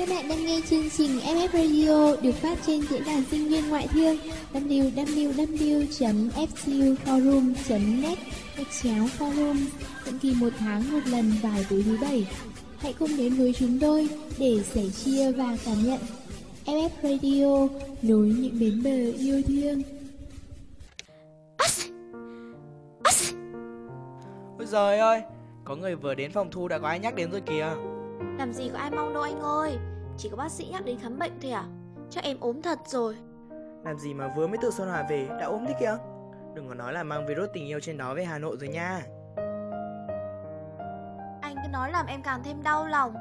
Các bạn đang nghe chương trình FF Radio được phát trên diễn đàn sinh viên ngoại thương www.fcuforum.net gạch chéo forum định kỳ một tháng một lần vào tối thứ bảy. Hãy cùng đến với chúng tôi để sẻ chia và cảm nhận FF Radio nối những bến bờ yêu thương. Ôi giời ơi, có người vừa đến phòng thu đã có ai nhắc đến rồi kìa. Làm gì có ai mong đâu anh ơi Chỉ có bác sĩ nhắc đến khám bệnh thôi à Chắc em ốm thật rồi Làm gì mà vừa mới từ Sơn Hòa về đã ốm thế kìa. Đừng có nói là mang virus tình yêu trên đó về Hà Nội rồi nha. Anh cứ nói làm em càng thêm đau lòng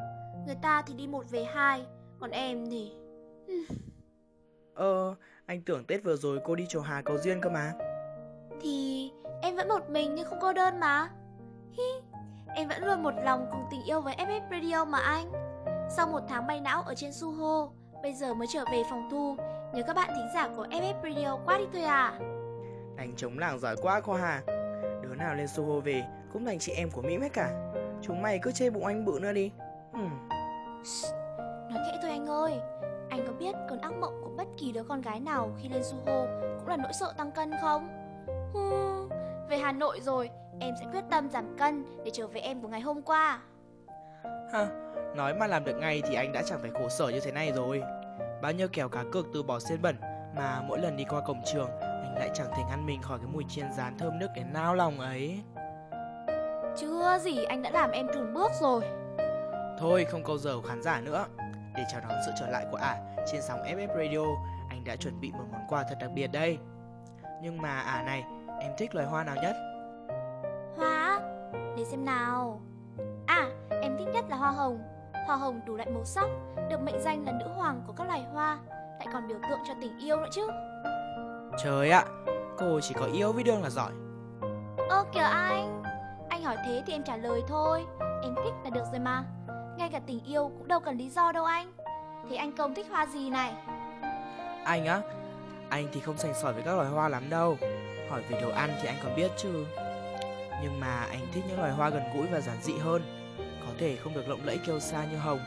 Người ta thì đi một về hai Còn em thì Ờ, anh tưởng Tết vừa rồi cô đi chùa Hà cầu duyên cơ mà. Thì em vẫn một mình nhưng không cô đơn mà Hi Em vẫn luôn một lòng cùng tình yêu với FF Radio mà anh Sau một tháng bay não ở trên Suho Bây giờ mới trở về phòng thu Nhớ các bạn thính giả của FF Radio quá đi thôi à Đánh chống làng giỏi quá cô Hà. Đứa nào lên Soho về cũng thành chị em của Mỹ hết cả. Chúng mày cứ chê bụng anh bự nữa đi. Hmm. Nói khẽ thôi anh ơi Anh có biết cơn ác mộng của bất kỳ đứa con gái nào khi lên Suho Cũng là nỗi sợ tăng cân không? Hu, về Hà Nội rồi Em sẽ quyết tâm giảm cân để trở về em của ngày hôm qua Ha, nói mà làm được ngay thì anh đã chẳng phải khổ sở như thế này rồi. Bao nhiêu kèo cá cược từ bỏ xiên bẩn mà mỗi lần đi qua cổng trường anh lại chẳng thể ngăn mình khỏi cái mùi chiên rán thơm nức đến nao lòng ấy. Chưa gì anh đã làm em trùn bước rồi Thôi không câu giờ khán giả nữa. Để chào đón sự trở lại của ả trên sóng FF Radio, anh đã chuẩn bị một món quà thật đặc biệt đây. Nhưng mà ả này, em thích loài hoa nào nhất? Hoa Để xem nào À nhất là hoa hồng Hoa hồng đủ loại màu sắc Được mệnh danh là nữ hoàng của các loài hoa Lại còn biểu tượng cho tình yêu nữa chứ Trời ạ, cô chỉ có yêu với đương là giỏi. Ơ kìa anh Anh hỏi thế thì em trả lời thôi Em thích là được rồi mà Ngay cả tình yêu cũng đâu cần lý do đâu anh Thế anh công thích hoa gì này Anh á, anh thì không sành sỏi với các loài hoa lắm đâu. Hỏi về đồ ăn thì anh còn biết chứ. Nhưng mà anh thích những loài hoa gần gũi và giản dị hơn. Thể không được lộng lẫy kiêu sa như hồng,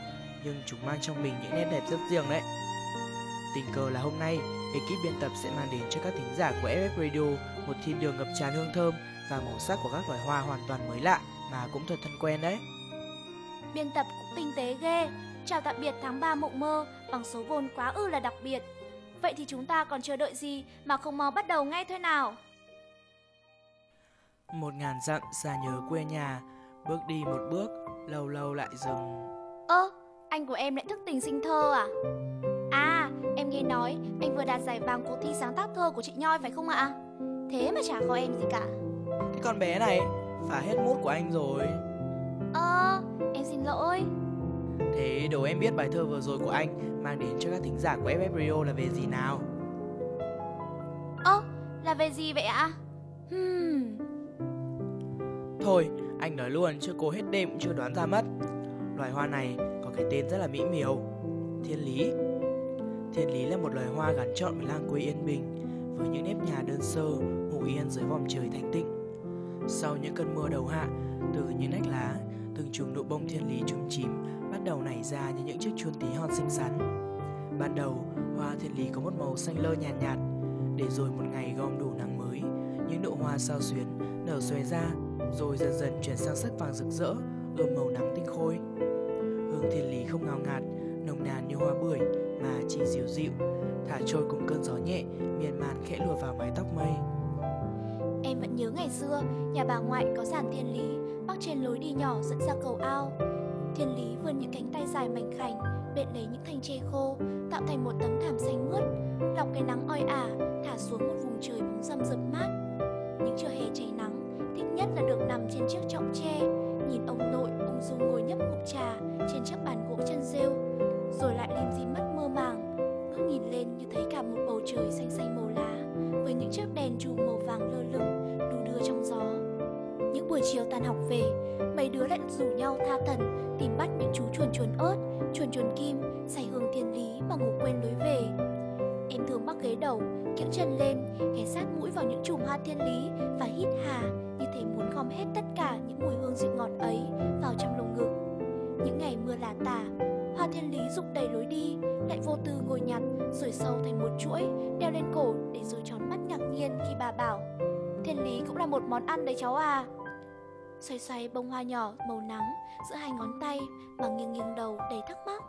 nhưng chúng mang trong mình những nét đẹp rất riêng đấy. Tình cờ là hôm nay, ekip biên tập sẽ mang đến cho các thính giả của FF Radio một thiên đường ngập tràn hương thơm và màu sắc của các loài hoa hoàn toàn mới lạ mà cũng thật thân quen đấy. Biên tập cũng tinh tế ghê Chào tạm biệt tháng 3 mộng mơ Bằng số vôn quá ư là đặc biệt Vậy thì chúng ta còn chờ đợi gì Mà không mau bắt đầu ngay thôi nào Một ngàn dặm xa nhớ quê nhà, bước đi một bước, lâu lâu lại dừng. Ơ, anh của em lại thức tình sinh thơ à? À, em nghe nói anh vừa đạt giải vàng cuộc thi sáng tác thơ của chị Nhoi phải không ạ? Thế mà chả có em gì cả. Cái con bé này, phá hết mút của anh rồi. Ơ, em xin lỗi. Thế đố em biết bài thơ vừa rồi của anh mang đến cho các thính giả của FF Radio là về gì nào? Ơ, là về gì vậy ạ? Hmm, Thôi, anh nói luôn chứ cô hết đêm cũng chưa đoán ra mất. Loài hoa này có cái tên rất là mỹ miều, thiên lý. Thiên lý là một loài hoa gắn trọn với làng quê yên bình, với những nếp nhà đơn sơ, ngủ yên dưới vòng trời thanh tịnh. Sau những cơn mưa đầu hạ, từ những nách lá, từng chùm nụ bông thiên lý trúng chím bắt đầu nảy ra như những chiếc chuông tí hon xinh xắn. Ban đầu, hoa thiên lý có một màu xanh lơ nhàn nhạt, nhạt, để rồi một ngày gom đủ nắng mới, những nụ hoa sao xuyến nở xòe ra, rồi dần dần chuyển sang sắc vàng rực rỡ, ươm màu nắng tinh khôi. Hương thiên lý không ngào ngạt, nồng nàn như hoa bưởi mà chỉ dịu dịu, thả trôi cùng cơn gió nhẹ, miên man khẽ lùa vào mái tóc mây. em vẫn nhớ ngày xưa, nhà bà ngoại có giàn thiên lý, bắc trên lối đi nhỏ dẫn ra cầu ao. Thiên lý vươn những cánh tay dài mảnh khảnh, bện lấy những thanh tre khô, tạo thành một tấm thảm xanh mướt, lọc cái nắng oi ả, thả xuống một vùng trời bóng râm rập mát. Những trưa hè cháy nắng, nhất là được nằm trên chiếc trọng tre, nhìn ông nội ung dung ngồi nhấp ngụm trà trên chiếc bàn gỗ chân rêu, rồi lại lim dim mắt mơ màng, ngước nhìn lên như thấy cả một bầu trời xanh xanh màu lá, với những chiếc đèn chùm màu vàng lơ lửng đu đưa trong gió. Những buổi chiều tan học về, mấy đứa lại rủ nhau tha thần tìm bắt những chú chuồn chuồn ớt, chuồn chuồn kim, say hương thiên lý mà ngủ quên lối về. Em thường mắc ghế đầu, kiễng chân lên, ăn đấy cháu à. Xoay xoay bông hoa nhỏ màu nắng giữa hai ngón tay mà nghiêng nghiêng đầu đầy thắc mắc.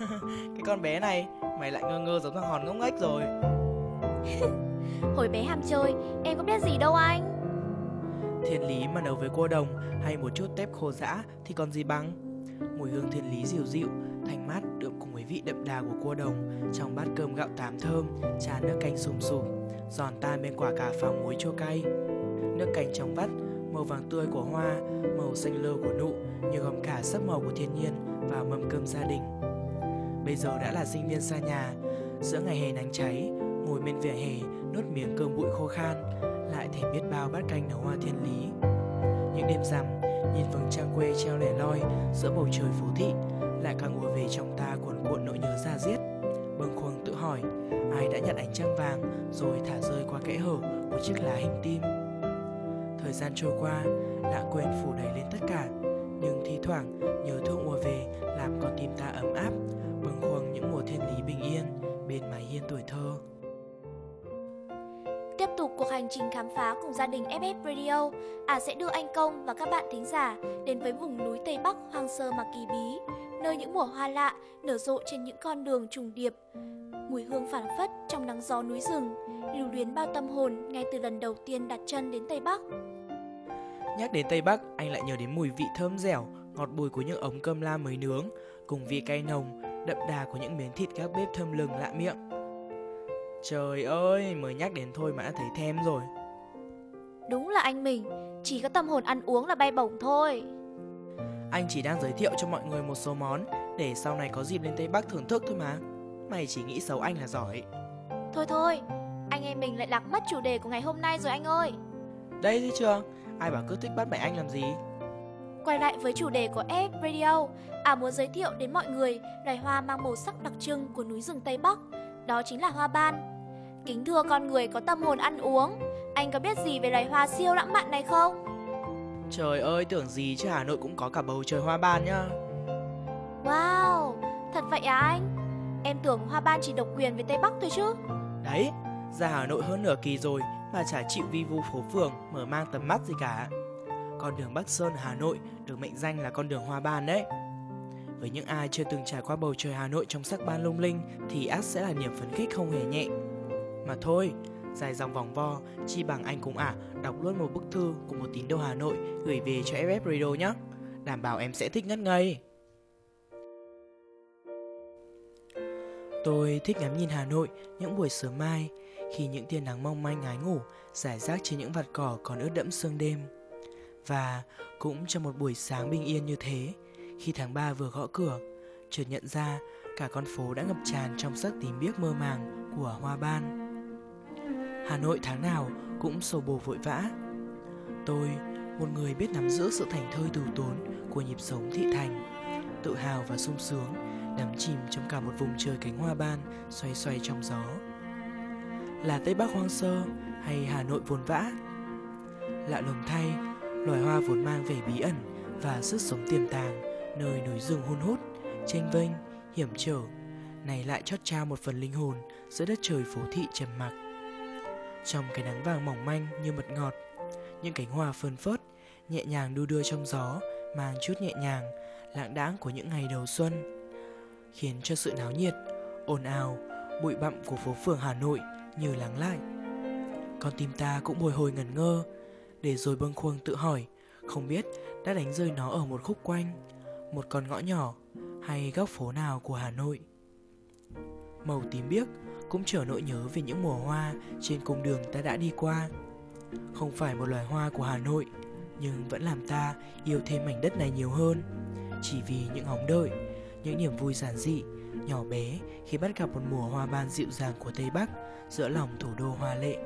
Cái con bé này, mày lại ngơ ngơ giống thằng hòn ngốc nghếch rồi. Hồi bé ham chơi, em có biết gì đâu anh. Thiên lý mà nấu với cua đồng hay một chút tép khô dã thì còn gì bằng. Mùi hương thiên lý dịu dịu, thanh mát đượm cùng với vị đậm đà của cua đồng trong bát cơm gạo tám thơm, trà nước canh sùm sùm, giòn tan bên quả cà pháo muối chua cay. Nước cành trong vắt, màu vàng tươi của hoa, màu xanh lơ của nụ như gom cả sắc màu của thiên nhiên vào mâm cơm gia đình. Bây giờ đã là sinh viên xa nhà, giữa ngày hè nắng cháy, ngồi bên vỉa hè nuốt miếng cơm bụi khô khan, lại thèm biết bao bát canh nấu hoa thiên lý. Những đêm rằm, nhìn vầng trăng quê treo lẻ loi giữa bầu trời phố thị, lại càng ùa về trong ta cuồn cuộn nỗi nhớ ra diết. Bâng khuâng tự hỏi, ai đã nhặt ánh trăng vàng rồi thả rơi qua kẽ hở của chiếc lá hình tim. Thời gian trôi qua, đã quên phủ đầy lên tất cả, nhưng thi thoảng nhớ thương ùa về làm con tim ta ấm áp, bừng khuâng những mùa thiên lý bình yên bên mái hiên tuổi thơ. Tiếp tục cuộc hành trình khám phá cùng gia đình FF Radio, à sẽ đưa anh Công và các bạn thính giả đến với vùng núi Tây Bắc hoang sơ mà kỳ bí, nơi những mùa hoa lạ nở rộ trên những con đường trùng điệp. Mùi hương phản phất trong nắng gió núi rừng, lưu luyến bao tâm hồn ngay từ lần đầu tiên đặt chân đến Tây Bắc. Nhắc đến Tây Bắc, anh lại nhớ đến mùi vị thơm dẻo, ngọt bùi của những ống cơm lam mới nướng, cùng vị cay nồng, đậm đà của những miếng thịt các bếp thơm lừng lạ miệng. Trời ơi, mới nhắc đến thôi mà đã thấy thèm rồi. Đúng là anh mình, chỉ có tâm hồn ăn uống là bay bổng thôi. Anh chỉ đang giới thiệu cho mọi người một số món để sau này có dịp lên Tây Bắc thưởng thức thôi mà. Mày chỉ nghĩ xấu anh là giỏi. Thôi thôi, anh em mình lại lạc mất chủ đề của ngày hôm nay rồi anh ơi. Đây thấy chưa? Ai bảo cứ thích bắt bẻ anh làm gì? Quay lại với chủ đề của F Radio, à muốn giới thiệu đến mọi người loài hoa mang màu sắc đặc trưng của núi rừng Tây Bắc, đó chính là hoa ban. Kính thưa con người có tâm hồn ăn uống, anh có biết gì về loài hoa siêu lãng mạn này không? Trời ơi, tưởng gì chứ Hà Nội cũng có cả bầu trời hoa ban nhá. Wow, thật vậy à anh? Em tưởng hoa ban chỉ độc quyền với Tây Bắc thôi chứ. Đấy, ra Hà Nội hơn nửa kỳ rồi mà chả chịu vi vu phố phường mở mang tầm mắt gì cả. Con đường Bắc Sơn Hà Nội được mệnh danh là con đường hoa ban đấy. Với những ai chưa từng trải qua bầu trời Hà Nội trong sắc ban lung linh thì ác sẽ là niềm phấn khích không hề nhẹ. Mà thôi, dài dòng vòng vo, chi bằng anh cùng ả đọc luôn một bức thư của một tín đồ Hà Nội gửi về cho FF Radio nhé. Đảm bảo em sẽ thích ngất ngây. Tôi thích ngắm nhìn Hà Nội những buổi sớm mai khi những tia nắng mong manh ngái ngủ rải rác trên những vạt cỏ còn ướt đẫm sương đêm. Và cũng trong một buổi sáng bình yên như thế, khi tháng 3 vừa gõ cửa, chợt nhận ra cả con phố đã ngập tràn trong sắc tím biếc mơ màng của hoa ban. Hà Nội tháng nào cũng sầu bồ vội vã. Tôi, một người biết nắm giữ sự thành thơi từ tốn của nhịp sống thị thành, tự hào và sung sướng, đắm chìm trong cả một vùng trời cánh hoa ban xoay xoay trong gió. Là Tây Bắc hoang sơ hay Hà Nội vồn vã? Lạ lùng thay, loài hoa vốn mang vẻ bí ẩn và sức sống tiềm tàng nơi núi rừng hun hút, tranh vênh, hiểm trở, này lại chót trao một phần linh hồn giữa đất trời phố thị trầm mặc. Trong cái nắng vàng mỏng manh như mật ngọt, những cánh hoa phơn phớt, nhẹ nhàng đu đưa trong gió, mang chút nhẹ nhàng, lãng đãng của những ngày đầu xuân, khiến cho sự náo nhiệt, ồn ào, bụi bặm của phố phường Hà Nội như lắng lại. Con tim ta cũng bồi hồi ngẩn ngơ, để rồi bâng khuâng tự hỏi, không biết đã đánh rơi nó ở một khúc quanh, một con ngõ nhỏ hay góc phố nào của Hà Nội. Màu tím biếc cũng trở nỗi nhớ về những mùa hoa trên cung đường ta đã đi qua. Không phải một loài hoa của Hà Nội, nhưng vẫn làm ta yêu thêm mảnh đất này nhiều hơn. Chỉ vì những hóng đợi, những niềm vui giản dị, nhỏ bé khi bắt gặp một mùa hoa ban dịu dàng của Tây Bắc giữa lòng thủ đô hoa lệ.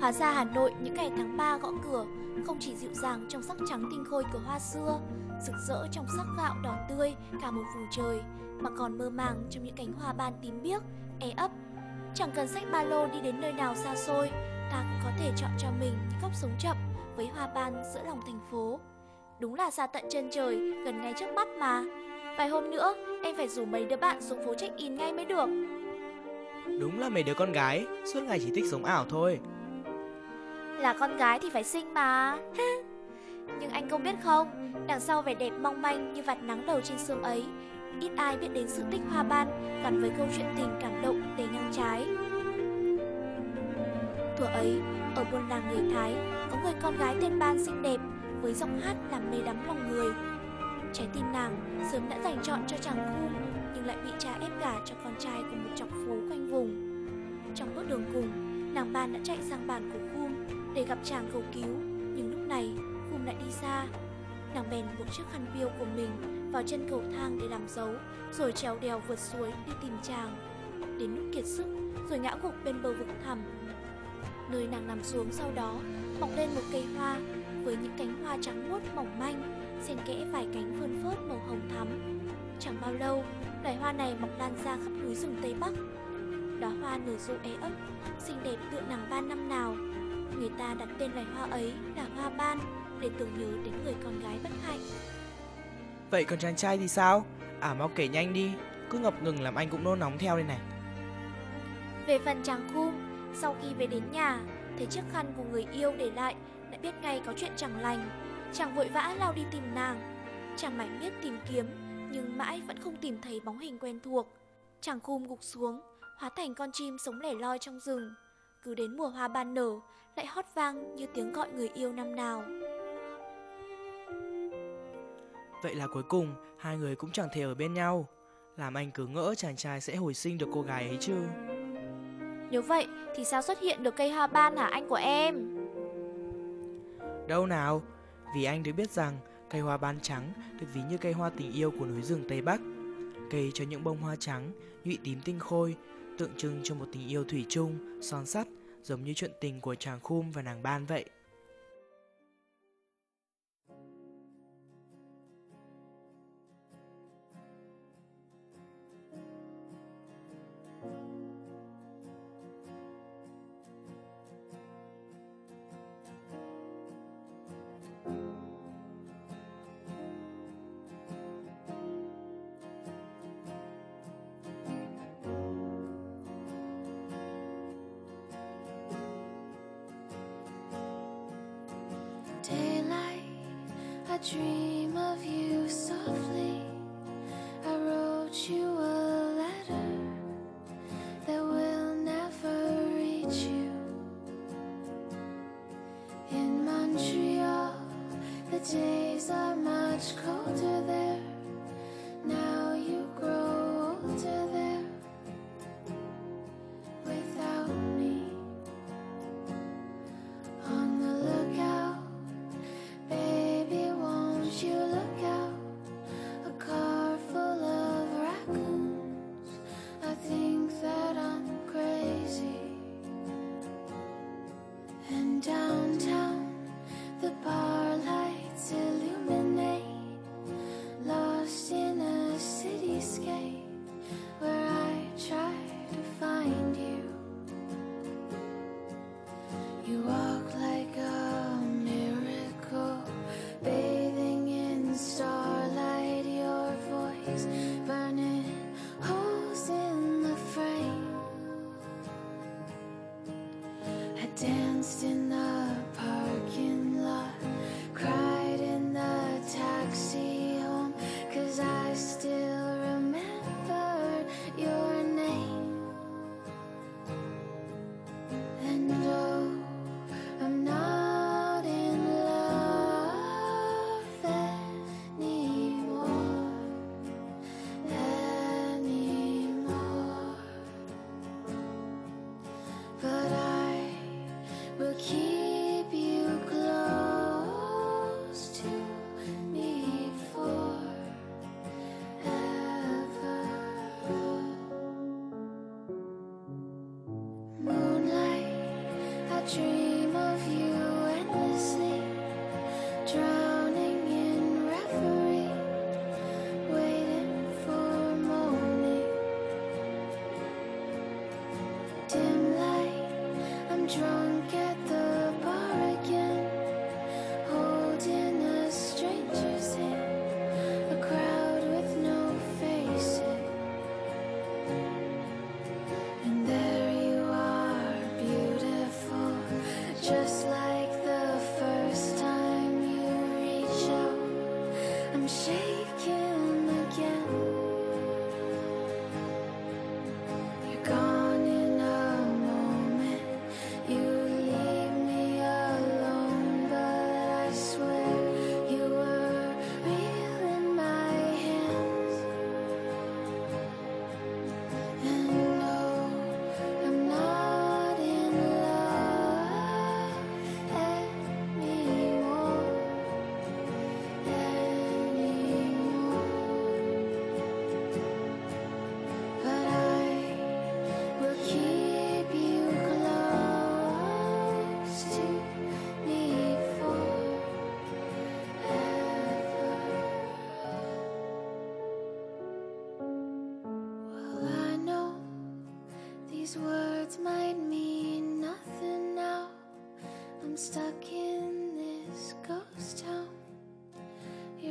Hóa ra Hà Nội những ngày tháng 3 gõ cửa không chỉ dịu dàng trong sắc trắng tinh khôi của hoa xưa, rực rỡ trong sắc gạo đỏ tươi cả một vùng trời, mà còn mơ màng trong những cánh hoa ban tím biếc, e ấp. Chẳng cần sách ba lô đi đến nơi nào xa xôi, ta cũng có thể chọn cho mình những góc sống chậm với hoa ban giữa lòng thành phố. Đúng là xa tận chân trời, gần ngay trước mắt mà. Vài hôm nữa, em phải rủ mấy đứa bạn xuống phố check-in ngay mới được. Đúng là mấy đứa con gái, suốt ngày chỉ thích sống ảo thôi. Là con gái thì phải xinh mà. Nhưng anh không biết không, đằng sau vẻ đẹp mong manh như vạt nắng đầu trên sương ấy, ít ai biết đến sự tích hoa ban gắn với câu chuyện tình cảm động đầy ngang trái. Thuở ấy, ở buôn làng người Thái, có người con gái tên Ban xinh đẹp với giọng hát làm mê đắm lòng người. Trái tim nàng sớm đã dành chọn cho chàng khu nhưng lại bị cha ép gả cho con trai của một trọc phú quanh vùng. Trong bước đường cùng, nàng Ban đã chạy sang bàn của Khum để gặp chàng cầu cứu, nhưng lúc này Khum lại đi xa. Nàng bèn buộc chiếc khăn biêu của mình vào chân cầu thang để làm dấu, rồi trèo đèo vượt suối đi tìm chàng. Đến lúc kiệt sức, rồi ngã gục bên bờ vực thẳm. Nơi nàng nằm xuống sau đó, mọc lên một cây hoa với những cánh hoa trắng muốt mỏng manh, xen kẽ vài cánh phơn phớt màu hồng thắm. Chẳng bao lâu, loài hoa này mọc lan ra khắp núi rừng Tây Bắc. Đóa hoa nở rộ é ấp, xinh đẹp tựa nàng ban năm nào. Người ta đặt tên loài hoa ấy là hoa ban để tưởng nhớ đến người con gái bất hạnh. Vậy còn chàng trai thì sao? À mau kể nhanh đi, cứ ngập ngừng làm anh cũng nôn nóng theo đây này. Về phần chàng khum, sau khi về đến nhà, thấy chiếc khăn của người yêu để lại, đã biết ngay có chuyện chẳng lành. Chàng vội vã lao đi tìm nàng. Chàng mãi biết tìm kiếm, nhưng mãi vẫn không tìm thấy bóng hình quen thuộc. Chàng khum gục xuống, hóa thành con chim sống lẻ loi trong rừng. Cứ đến mùa hoa ban nở, lại hót vang như tiếng gọi người yêu năm nào. Vậy là cuối cùng hai người cũng chẳng thể ở bên nhau Làm anh cứ ngỡ chàng trai sẽ hồi sinh được cô gái ấy chứ Nếu vậy thì sao xuất hiện được cây hoa ban hả anh của em? Đâu nào Vì anh được biết rằng cây hoa ban trắng được ví như cây hoa tình yêu của núi rừng Tây Bắc. Cây cho những bông hoa trắng, nhụy tím tinh khôi Tượng trưng cho một tình yêu thủy chung, son sắt Giống như chuyện tình của chàng khum và nàng ban vậy.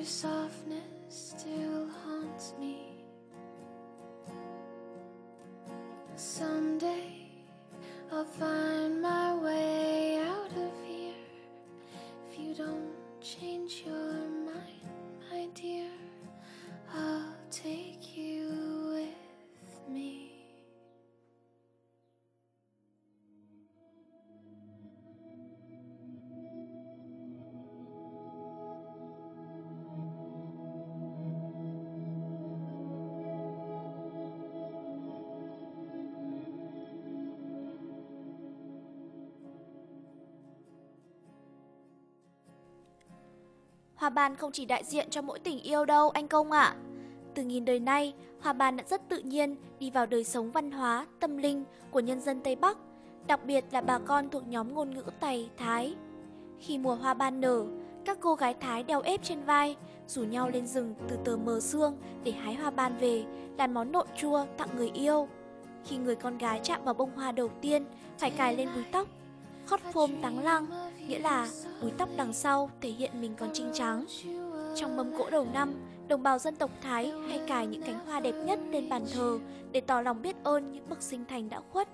Your softness still haunts me. Someday Hoa ban không chỉ đại diện cho mỗi tình yêu đâu anh Công ạ. Từ nghìn đời nay, hoa ban đã rất tự nhiên đi vào đời sống văn hóa, tâm linh của nhân dân Tây Bắc, đặc biệt là bà con thuộc nhóm ngôn ngữ Tày, Thái. Khi mùa hoa ban nở, các cô gái Thái đeo ép trên vai, rủ nhau lên rừng từ tờ mờ sương để hái hoa ban về, làm món nộm chua tặng người yêu. Khi người con gái chạm vào bông hoa đầu tiên, phải cài lên búi tóc. Khót phôm táng lăng, nghĩa là búi tóc đằng sau thể hiện mình còn trinh trắng. Trong mâm cỗ đầu năm, đồng bào dân tộc Thái hay cài những cánh hoa đẹp nhất lên bàn thờ để tỏ lòng biết ơn những bậc sinh thành đã khuất,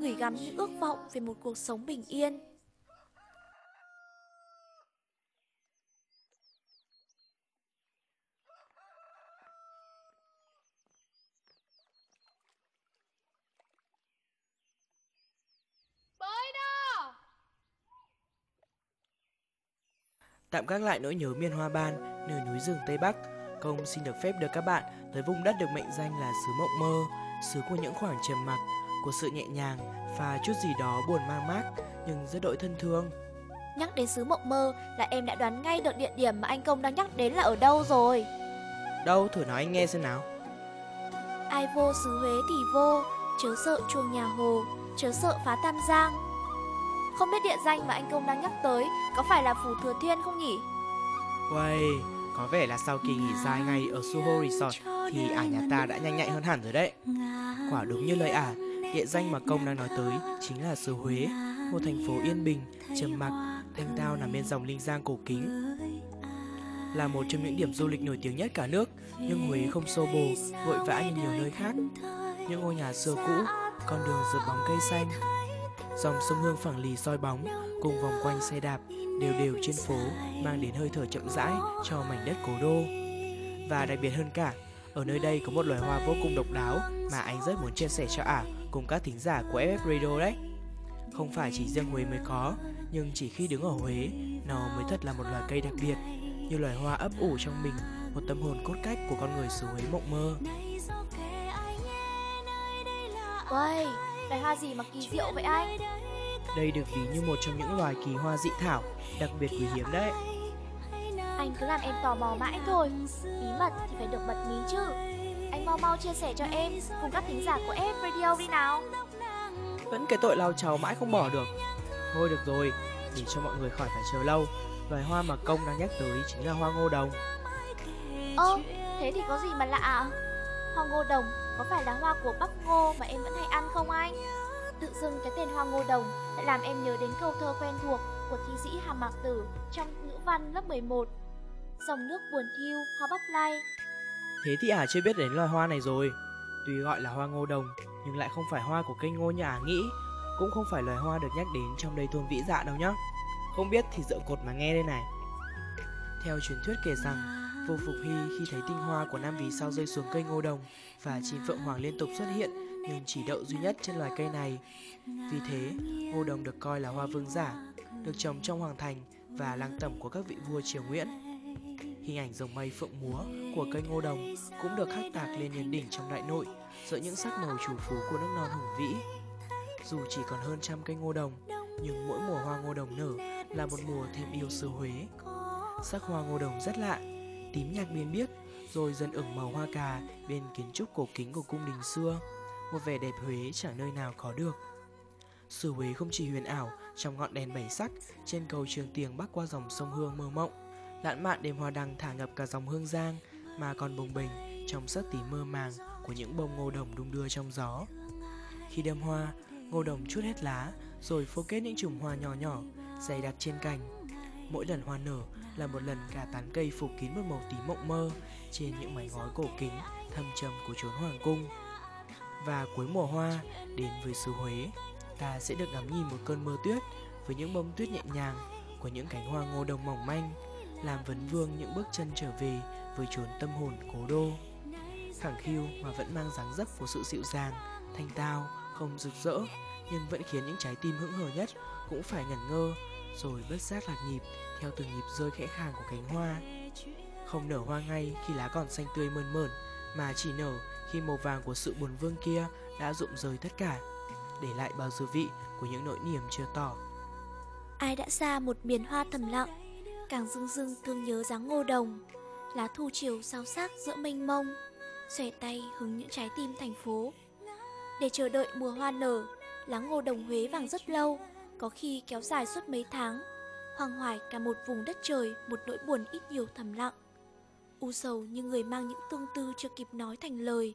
gửi gắm những ước vọng về một cuộc sống bình yên. Tạm gác lại nỗi nhớ miền hoa ban nơi núi rừng Tây Bắc, công xin được phép đưa các bạn tới vùng đất được mệnh danh là xứ mộng mơ, xứ của những khoảng trầm mặc, của sự nhẹ nhàng và chút gì đó buồn mang mác nhưng rất đỗi thân thương. Nhắc đến xứ mộng mơ là em đã đoán ngay được địa điểm mà anh Công đang nhắc đến là ở đâu rồi. Đâu thử nói anh nghe xem nào. Ai vô xứ Huế thì vô, chớ sợ chuông nhà Hồ, chớ sợ phá Tam Giang. Không biết địa danh mà anh Công đang nhắc tới có phải là Phủ Thừa Thiên không nhỉ? Uầy, có vẻ là sau kỳ nghỉ dài ngày ở Suho Resort thì ả nhà ta đã nhanh nhạy hơn hẳn rồi đấy. Quả đúng như lời ả, địa danh mà công đang nói tới chính là xứ Huế, một thành phố yên bình, trầm mặc, thanh tao nằm bên dòng Linh Giang cổ kính. Là một trong những điểm du lịch nổi tiếng nhất cả nước, nhưng Huế không xô bồ, vội vã như nhiều nơi khác. Những ngôi nhà xưa cũ, con đường rợt bóng cây xanh, dòng sông Hương phẳng lì soi bóng, cùng vòng quanh xe đạp đều đều trên phố mang đến hơi thở chậm rãi cho mảnh đất cố đô. Và đặc biệt hơn cả, ở nơi đây có một loài hoa vô cùng độc đáo mà anh rất muốn chia sẻ cho ả cùng các thính giả của FF Radio đấy. Không phải chỉ riêng Huế mới có, nhưng chỉ khi đứng ở Huế, nó mới thật là một loài cây đặc biệt, như loài hoa ấp ủ trong mình một tâm hồn cốt cách của con người xứ Huế mộng mơ. Uầy, loài hoa gì mà kỳ diệu vậy anh? Đây được ví như một trong những loài kỳ hoa dị thảo, đặc biệt quý hiếm đấy. Anh cứ làm em tò mò mãi thôi Bí mật thì phải được bật mí chứ Anh mau mau chia sẻ cho em Cùng các thính giả của F Radio đi nào Vẫn cái tội lao cháu mãi không bỏ được. Thôi được rồi, để cho mọi người khỏi phải chờ lâu. Loài hoa mà công đang nhắc tới chính là hoa ngô đồng. Ơ, thế thì có gì mà lạ? Hoa ngô đồng có phải là hoa của Bắc Ngô mà em vẫn hay ăn không anh? Tự dưng cái tên hoa ngô đồng lại làm em nhớ đến câu thơ quen thuộc của thi sĩ Hàm Mạc Tử trong ngữ văn lớp 11 Dòng nước buồn thiêu, hoa bắp lay Thế thì ả chưa biết đến loài hoa này rồi. Tuy gọi là hoa ngô đồng, nhưng lại không phải hoa của cây ngô như ả nghĩ, cũng không phải loài hoa được nhắc đến trong đầy thôn vĩ dạ đâu nhá. Không biết thì dựa cột mà nghe đây này. Theo truyền thuyết kể rằng, Vô Phục Hy khi thấy tinh hoa của nam vì sao rơi xuống cây ngô đồng và chim phượng hoàng liên tục xuất hiện nhưng chỉ đậu duy nhất trên loài cây này. Vì thế, ngô đồng được coi là hoa vương giả, được trồng trong hoàng thành và lăng tẩm của các vị vua triều Nguyễn. Hình ảnh rồng mây phượng múa của cây ngô đồng cũng được khắc tạc lên nhân đỉnh trong đại nội giữa những sắc màu chủ phú của nước non hùng vĩ. Dù chỉ còn hơn trăm cây ngô đồng, nhưng mỗi mùa hoa ngô đồng nở là một mùa thêm yêu xứ Huế. Sắc hoa ngô đồng rất lạ, tím nhạt biên biếc, rồi dần ửng màu hoa cà bên kiến trúc cổ kính của cung đình xưa. Một vẻ đẹp Huế chẳng nơi nào có được. Sử Huế không chỉ huyền ảo trong ngọn đèn bảy sắc trên cầu Trường Tiền bắc qua dòng sông Hương mơ mộng, lãng mạn đêm hoa đăng thả ngập cả dòng Hương Giang mà còn bồng bềnh trong sắc tím mơ màng của những bông ngô đồng đung đưa trong gió. Khi đâm hoa, ngô đồng chút hết lá rồi phô kết những chùm hoa nhỏ nhỏ dày đặc trên cành. Mỗi lần hoa nở là một lần cả tán cây phủ kín một màu tím mộng mơ trên những mái ngói cổ kính thâm trầm của chốn hoàng cung. Và cuối mùa hoa, đến với xứ Huế, ta sẽ được ngắm nhìn một cơn mưa tuyết với những bông tuyết nhẹ nhàng của những cánh hoa ngô đồng mỏng manh, làm vấn vương những bước chân trở về với chốn tâm hồn cố đô. Khẳng khiu mà vẫn mang dáng dấp của sự dịu dàng, thanh tao, không rực rỡ, nhưng vẫn khiến những trái tim hững hờ nhất cũng phải ngẩn ngơ, rồi bất giác lạc nhịp theo từng nhịp rơi khẽ khàng của cánh hoa. Không nở hoa ngay khi lá còn xanh tươi mơn mởn, mà chỉ nở khi màu vàng của sự buồn vương kia đã rụng rời tất cả, để lại bao dư vị của những nỗi niềm chưa tỏ. Ai đã xa một miền hoa thầm lặng, càng dưng dưng thương nhớ dáng ngô đồng, lá thu chiều sao sắc giữa mênh mông, xòe tay hứng những trái tim thành phố. Để chờ đợi mùa hoa nở, lá ngô đồng Huế vàng rất lâu, có khi kéo dài suốt mấy tháng, hoang hoài cả một vùng đất trời, một nỗi buồn ít nhiều thầm lặng. U sầu như người mang những tương tư chưa kịp nói thành lời,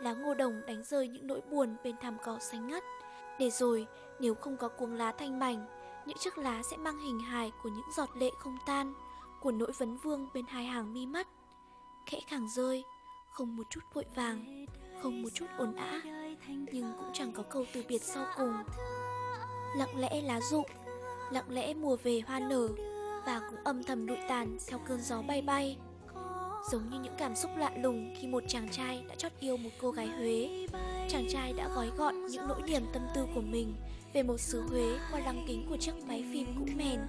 lá ngô đồng đánh rơi những nỗi buồn bên thảm cỏ xanh ngắt, để rồi nếu không có cuống lá thanh mảnh, những chiếc lá sẽ mang hình hài của những giọt lệ không tan, của nỗi vấn vương bên hai hàng mi mắt. Khẽ khàng rơi, không một chút vội vàng, không một chút ồn ã, nhưng cũng chẳng có câu từ biệt sau cùng. Lặng lẽ lá rụng, lặng lẽ mùa về hoa nở và cũng âm thầm lụi tàn theo cơn gió bay bay. Giống như những cảm xúc lạ lùng khi một chàng trai đã chót yêu một cô gái Huế. Chàng trai đã gói gọn những nỗi niềm tâm tư của mình về một xứ Huế qua lăng kính của chiếc máy phim cũ mèn.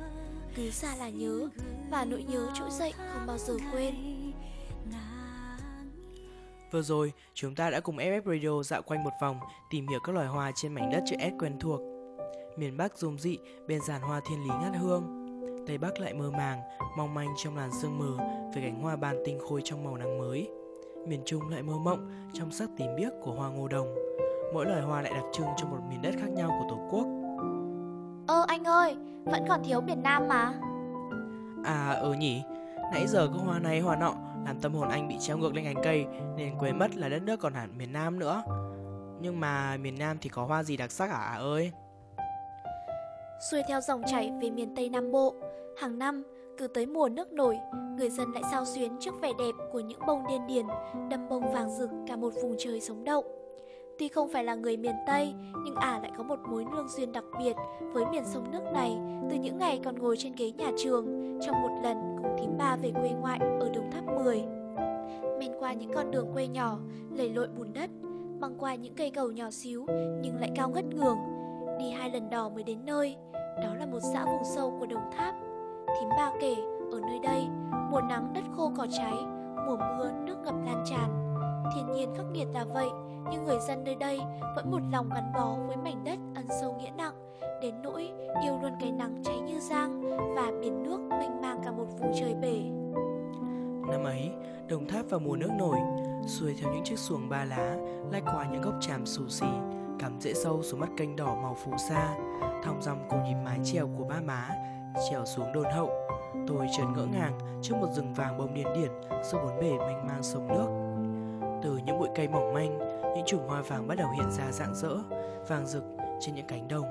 Cứ xa là nhớ và nỗi nhớ trỗi dậy không bao giờ quên. Vừa rồi, chúng ta đã cùng FF Radio dạo quanh một vòng tìm hiểu các loài hoa trên mảnh đất chữ S quen thuộc. Miền Bắc rung dị bên giàn hoa thiên lý ngát hương. Tây Bắc lại mơ màng, mong manh trong làn sương mờ với cánh hoa ban tinh khôi trong màu nắng mới. Miền Trung lại mơ mộng trong sắc tím biếc của hoa ngô đồng. Mỗi loài hoa lại đặc trưng cho một miền đất khác nhau của Tổ quốc. Ơ anh ơi, vẫn còn thiếu miền Nam mà. À ừ nhỉ, nãy giờ có hoa này hoa nọ làm tâm hồn anh bị treo ngược lên cành cây nên quên mất là đất nước còn hẳn miền Nam nữa. Nhưng mà miền Nam thì có hoa gì đặc sắc à, à ơi? Xuôi theo dòng chảy về miền Tây Nam Bộ, hàng năm cứ tới mùa nước nổi, người dân lại sao xuyến trước vẻ đẹp của những bông điên điển, đâm bông vàng rực cả một vùng trời sống động. Tuy không phải là người miền Tây, nhưng ả à lại có một mối lương duyên đặc biệt với miền sông nước này từ những ngày còn ngồi trên ghế nhà trường trong một lần cùng thím ba về quê ngoại ở Đồng Tháp 10. Men qua những con đường quê nhỏ, lầy lội bùn đất, băng qua những cây cầu nhỏ xíu nhưng lại cao ngất ngường, đi hai lần đò mới đến nơi, đó là một xã vùng sâu của Đồng Tháp. Thím ba kể, ở nơi đây, mùa nắng đất khô cỏ cháy, mùa mưa nước ngập lan tràn. Thiên nhiên khắc nghiệt là vậy, nhưng người dân nơi đây vẫn một lòng gắn bó với mảnh đất ẩn sâu nghĩa nặng, đến nỗi yêu luôn cái nắng cháy như giang và biển nước mênh mang cả một vùng trời bể. Năm ấy, Đồng Tháp vào mùa nước nổi, xuôi theo những chiếc xuồng ba lá, lai qua những gốc tràm xù xì, cắm rễ sâu xuống mắt kênh đỏ màu phù sa, thong dòng cùng nhịp mái trèo của ba má, trèo xuống đồn hậu. Tôi chợt ngỡ ngàng trước một rừng vàng bông điển điển giữa bốn bể mênh mang sông nước. Từ những bụi cây mỏng manh, những chùm hoa vàng bắt đầu hiện ra rạng rỡ, vàng rực trên những cánh đồng.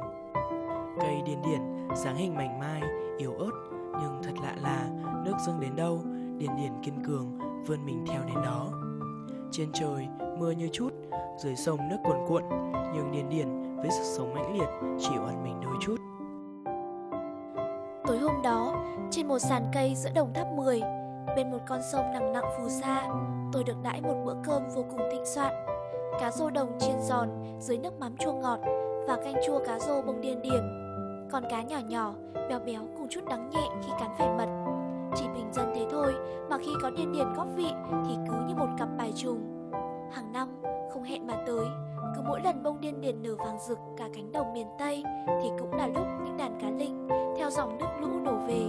Cây điên điển, dáng hình mảnh mai, yếu ớt, nhưng thật lạ là nước dâng đến đâu, điền điển kiên cường vươn mình theo đến đó. Trên trời, mưa như chút, dưới sông nước cuồn cuộn, nhưng điền điển với sức sống mãnh liệt chịu oan mình đôi chút. Tối hôm đó, trên một sàn cây giữa đồng tháp 10, bên một con sông nặng nặng phù sa, tôi được đãi một bữa cơm vô cùng thịnh soạn. Cá rô đồng chiên giòn dưới nước mắm chua ngọt và canh chua cá rô bông điên điểm còn cá nhỏ nhỏ, béo béo cùng chút đắng nhẹ khi cắn phải mật. Chỉ bình dân thế thôi mà khi có điên điển góp vị thì cứ như một cặp bài trùng. Hàng năm, không hẹn mà tới, cứ mỗi lần bông điên điền nở vàng rực cả cánh đồng miền Tây thì cũng là lúc những đàn cá linh theo dòng nước lũ đổ về,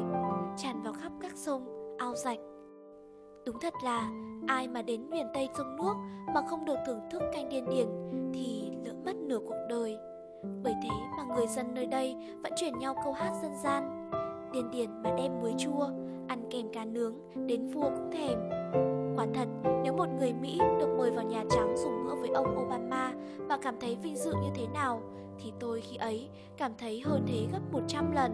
tràn vào khắp các sông, ao rạch. Đúng thật là ai mà đến miền Tây sông nước mà không được thưởng thức canh điên điển thì lỡ mất nửa cuộc đời. Bởi thế mà người dân nơi đây vẫn truyền nhau câu hát dân gian Điên điển mà đem muối chua, ăn kèm cá nướng, đến vua cũng thèm Quả thật, nếu một người Mỹ được mời vào Nhà Trắng dùng bữa với ông Obama và cảm thấy vinh dự như thế nào, thì tôi khi ấy cảm thấy hơn thế gấp 100 lần.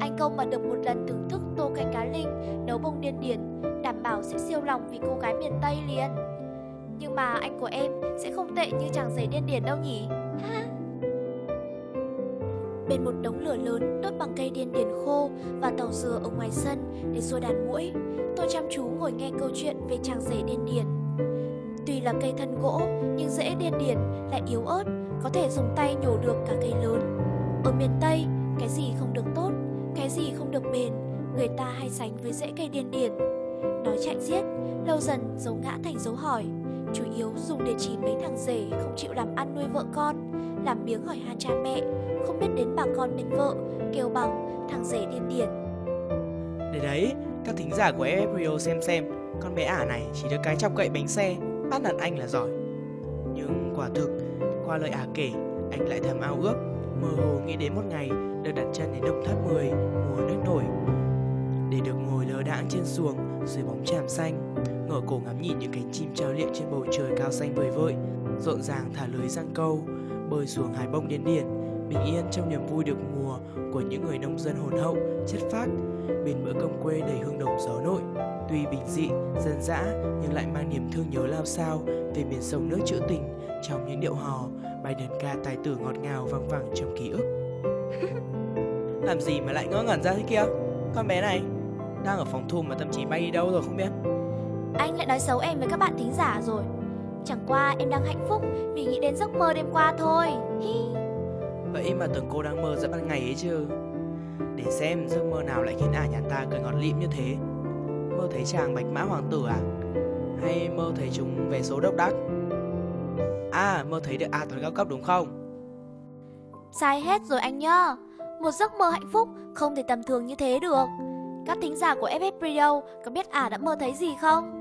Anh công mà được một lần thưởng thức tô canh cá linh, nấu bông điên điển, đảm bảo sẽ siêu lòng vì cô gái miền Tây liền. Nhưng mà anh của em sẽ không tệ như chàng giấy điên điển đâu nhỉ? Bên một đống lửa lớn đốt bằng cây điên điển khô và tàu dừa ở ngoài sân để xua đàn muỗi tôi chăm chú ngồi nghe câu chuyện về chàng rể điên điển. Tuy là cây thân gỗ, nhưng rễ điên điển lại yếu ớt, có thể dùng tay nhổ được cả cây lớn. Ở miền Tây, cái gì không được tốt, cái gì không được bền, người ta hay sánh với rễ cây điên điển. Nói chạy giết, lâu dần dấu ngã thành dấu hỏi, chủ yếu dùng để chỉ mấy thằng rể không chịu làm ăn nuôi vợ con, làm miếng hỏi han cha mẹ, không biết đến bà con bên vợ, kêu bằng thằng rể điên điển. Để đấy, các thính giả của Ebrio xem xem, con bé ả này chỉ được cái chọc cậy bánh xe, bắt nạt anh là giỏi. Nhưng quả thực, qua lời ả kể, anh lại thầm ao ước, mơ hồ nghĩ đến một ngày được đặt chân đến đồng tháp 10 mùa nước nổi. Để được ngồi lơ đãng trên xuồng dưới bóng tràm xanh, ngửa cổ ngắm nhìn những cánh chim trao liệng trên bầu trời cao xanh vời vợi, rộn ràng thả lưới giăng câu, bơi xuống hải bông điên điển, bình yên trong niềm vui được mùa của những người nông dân hồn hậu, chất phác, bên bữa cơm quê đầy hương đồng gió nội. Tuy bình dị, dân dã nhưng lại mang niềm thương nhớ lao sao về miền sông nước trữ tình trong những điệu hò, bài đơn ca tài tử ngọt ngào vang vẳng trong ký ức. Làm gì mà lại ngỡ ngẩn ra thế kia? Con bé này đang ở phòng thu mà tâm trí bay đi đâu rồi không biết. Anh lại nói xấu em với các bạn thính giả rồi. Chẳng qua em đang hạnh phúc vì nghĩ đến giấc mơ đêm qua thôi. Hi. Vậy mà tưởng cô đang mơ giữa ban ngày ấy chứ Để xem giấc mơ nào lại khiến ả nhà ta cười ngọt lịm như thế Mơ thấy chàng bạch mã hoàng tử à Hay mơ thấy chúng về số độc đắc À mơ thấy được A toán cao cấp đúng không Sai hết rồi anh nhá. Một giấc mơ hạnh phúc không thể tầm thường như thế được. Các thính giả của FF Radio có biết ả đã mơ thấy gì không?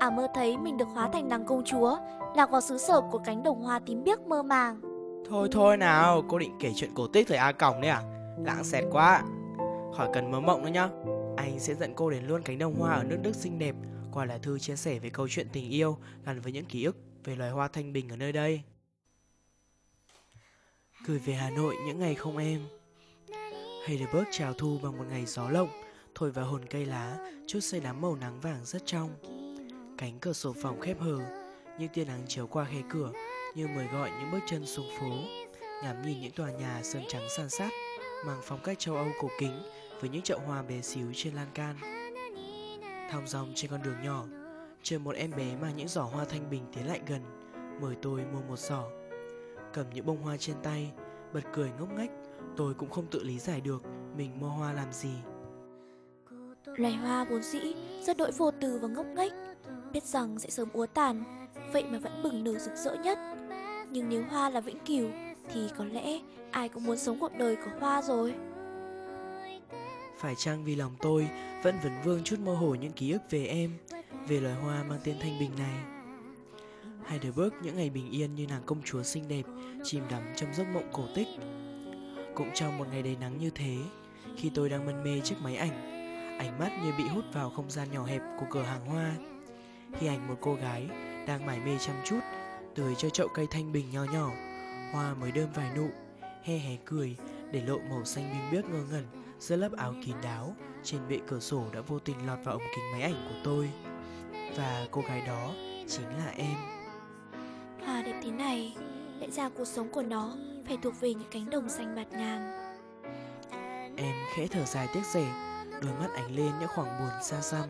Ả mơ thấy mình được hóa thành nàng công chúa, lạc vào xứ sở của cánh đồng hoa tím biếc mơ màng. Thôi thôi nào, Cô định kể chuyện cổ tích thời A Còng đấy à? Lãng xẹt quá. Khỏi cần mơ mộng nữa nhá. Anh sẽ dẫn cô đến luôn cánh đồng hoa ở nước Đức xinh đẹp. Qua lá thư chia sẻ về câu chuyện tình yêu Gắn với những ký ức về loài hoa thanh bình ở nơi đây. Gửi về Hà Nội những ngày không em. Heidelberg chào thu bằng một ngày gió lộng, Thổi vào hồn cây lá, Chút xây đám màu nắng vàng rất trong. Cánh cửa sổ phòng khép hờ Nhưng tia nắng chiếu qua khe cửa như mời gọi những bước chân xuống phố Ngắm nhìn những tòa nhà sơn trắng san sát Mang phong cách châu Âu cổ kính Với những chậu hoa bé xíu trên lan can. Thong dòng trên con đường nhỏ Chờ một em bé mang những giỏ hoa thanh bình tiến lại gần Mời tôi mua một giỏ. Cầm những bông hoa trên tay Bật cười ngốc nghếch Tôi cũng không tự lý giải được Mình mua hoa làm gì. Loài hoa vốn dĩ rất đội vô từ và ngốc nghếch, biết rằng sẽ sớm úa tàn, vậy mà vẫn bừng nở rực rỡ nhất. Nhưng nếu hoa là vĩnh cửu, thì có lẽ ai cũng muốn sống cuộc đời của hoa rồi. Phải chăng vì lòng tôi Vẫn vấn vương chút mơ hồ những ký ức về em, Về loài hoa mang tên Thanh Bình này Heidelberg những ngày bình yên như nàng công chúa xinh đẹp, Chìm đắm trong giấc mộng cổ tích Cũng trong một ngày đầy nắng như thế, Khi tôi đang mân mê chiếc máy ảnh, Ánh mắt như bị hút vào không gian nhỏ hẹp của cửa hàng hoa, Khi ảnh một cô gái đang mải mê chăm chút Tưới cho chậu cây thanh bình nho nhỏ. Hoa mới đơm vài nụ He hé cười để lộ màu xanh biếc biếc ngơ ngẩn giữa lớp áo kín đáo. Trên bệ cửa sổ đã vô tình lọt vào ống kính máy ảnh của tôi. Và cô gái đó chính là em. Hoa đẹp thế này, Lẽ ra cuộc sống của nó phải thuộc về những cánh đồng xanh bạt ngàn. Em khẽ thở dài tiếc rẻ Đôi mắt ánh lên những khoảng buồn xa xăm.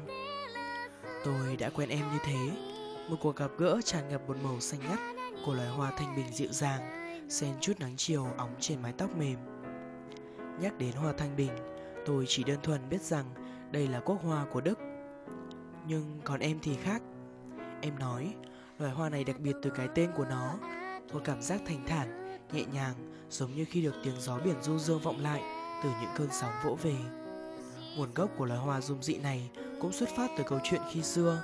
Tôi đã quen em như thế một cuộc gặp gỡ tràn ngập một màu xanh ngắt Của loài hoa thanh bình dịu dàng Xen chút nắng chiều óng trên mái tóc mềm. Nhắc đến hoa thanh bình Tôi chỉ đơn thuần biết rằng Đây là quốc hoa của Đức. Nhưng còn em thì khác. Em nói Loài hoa này đặc biệt từ cái tên của nó. Một cảm giác thanh thản, nhẹ nhàng Giống như khi được tiếng gió biển du dương vọng lại Từ những cơn sóng vỗ về. Nguồn gốc của loài hoa dung dị này cũng xuất phát từ câu chuyện khi xưa.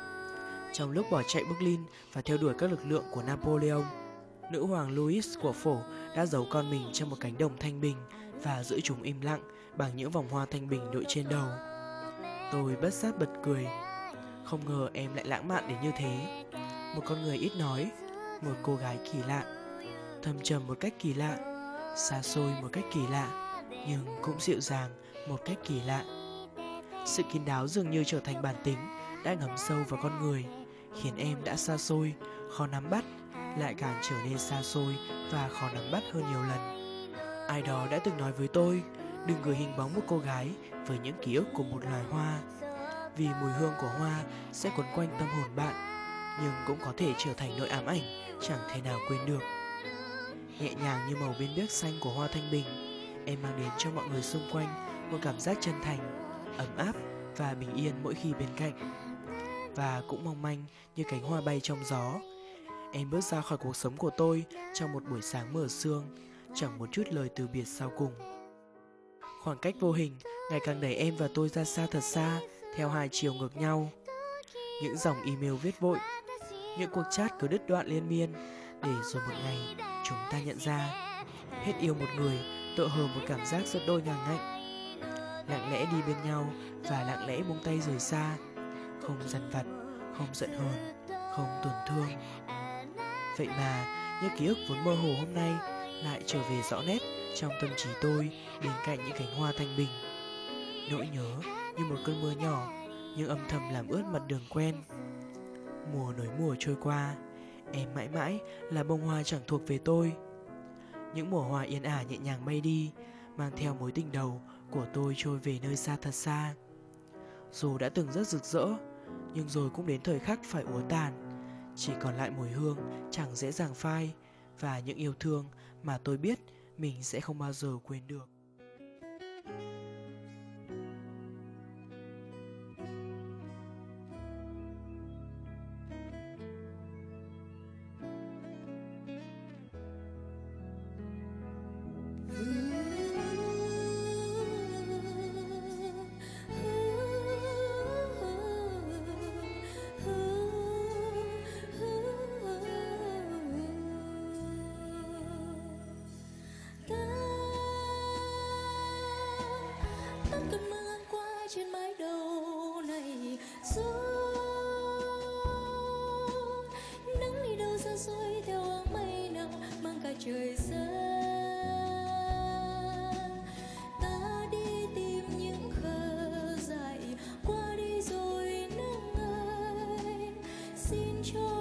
Trong lúc bỏ chạy Berlin và theo đuổi các lực lượng của Napoleon, nữ hoàng Louis của phổ đã giấu con mình trong một cánh đồng thanh bình và giữ chúng im lặng bằng những vòng hoa thanh bình đội trên đầu. Tôi bất giác bật cười. Không ngờ em lại lãng mạn đến như thế. Một con người ít nói, một cô gái kỳ lạ, thâm trầm một cách kỳ lạ, xa xôi một cách kỳ lạ, nhưng cũng dịu dàng một cách kỳ lạ. Sự kín đáo dường như trở thành bản tính đã ngấm sâu vào con người, khiến em đã xa xôi, khó nắm bắt, lại càng trở nên xa xôi và khó nắm bắt hơn nhiều lần. Ai đó đã từng nói với tôi, đừng gửi hình bóng một cô gái với những ký ức của một loài hoa, vì mùi hương của hoa sẽ quấn quanh tâm hồn bạn, nhưng cũng có thể trở thành nỗi ám ảnh chẳng thể nào quên được. Nhẹ nhàng như màu bên biếc xanh của hoa thanh bình, em mang đến cho mọi người xung quanh một cảm giác chân thành ấm áp và bình yên mỗi khi bên cạnh và cũng mong manh như cánh hoa bay trong gió. Em bước ra khỏi cuộc sống của tôi trong một buổi sáng mở sương, chẳng một chút lời từ biệt sau cùng. Khoảng cách vô hình, ngày càng đẩy em và tôi ra xa thật xa, theo hai chiều ngược nhau. Những dòng email viết vội, những cuộc chat cứ đứt đoạn liên miên, để rồi một ngày, chúng ta nhận ra. Hết yêu một người, tựa hồ một cảm giác rất đôi ngàng ngạnh. Lặng lẽ đi bên nhau và lặng lẽ buông tay rời xa không dằn vặt không giận hờn, không tổn thương. Vậy mà, những ký ức vốn mơ hồ hôm nay lại trở về rõ nét trong tâm trí tôi bên cạnh những cánh hoa thanh bình. Nỗi nhớ như một cơn mưa nhỏ nhưng âm thầm làm ướt mặt đường quen. Mùa nối mùa trôi qua, em mãi mãi là bông hoa chẳng thuộc về tôi. Những mùa hoa yên ả nhẹ nhàng bay đi, mang theo mối tình đầu của tôi trôi về nơi xa thật xa. Dù đã từng rất rực rỡ nhưng rồi cũng đến thời khắc phải úa tàn. Chỉ còn lại mùi hương, chẳng dễ dàng phai. Và những yêu thương mà tôi biết mình sẽ không bao giờ quên được. sure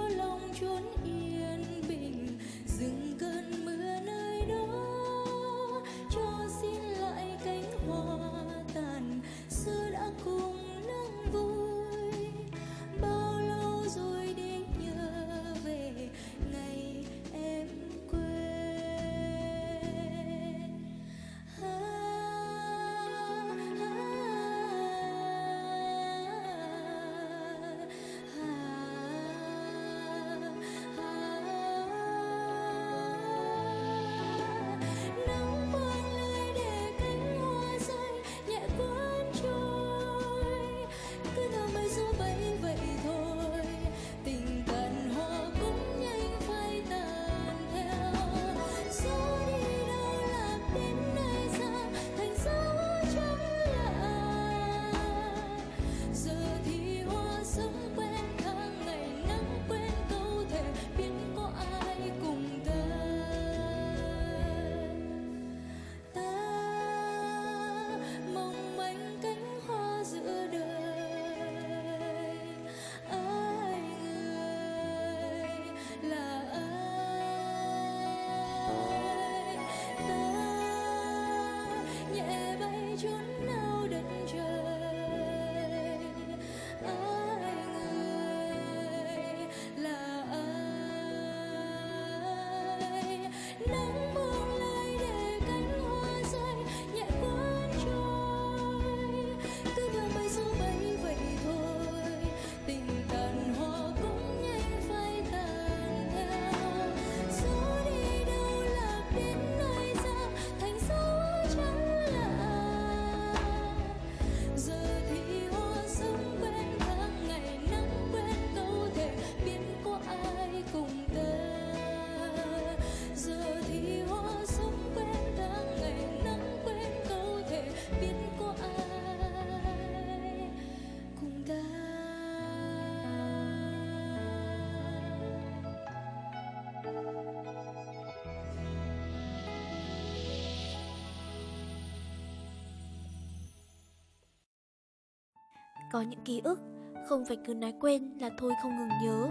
Có những ký ức, không phải cứ nói quên là thôi không ngừng nhớ.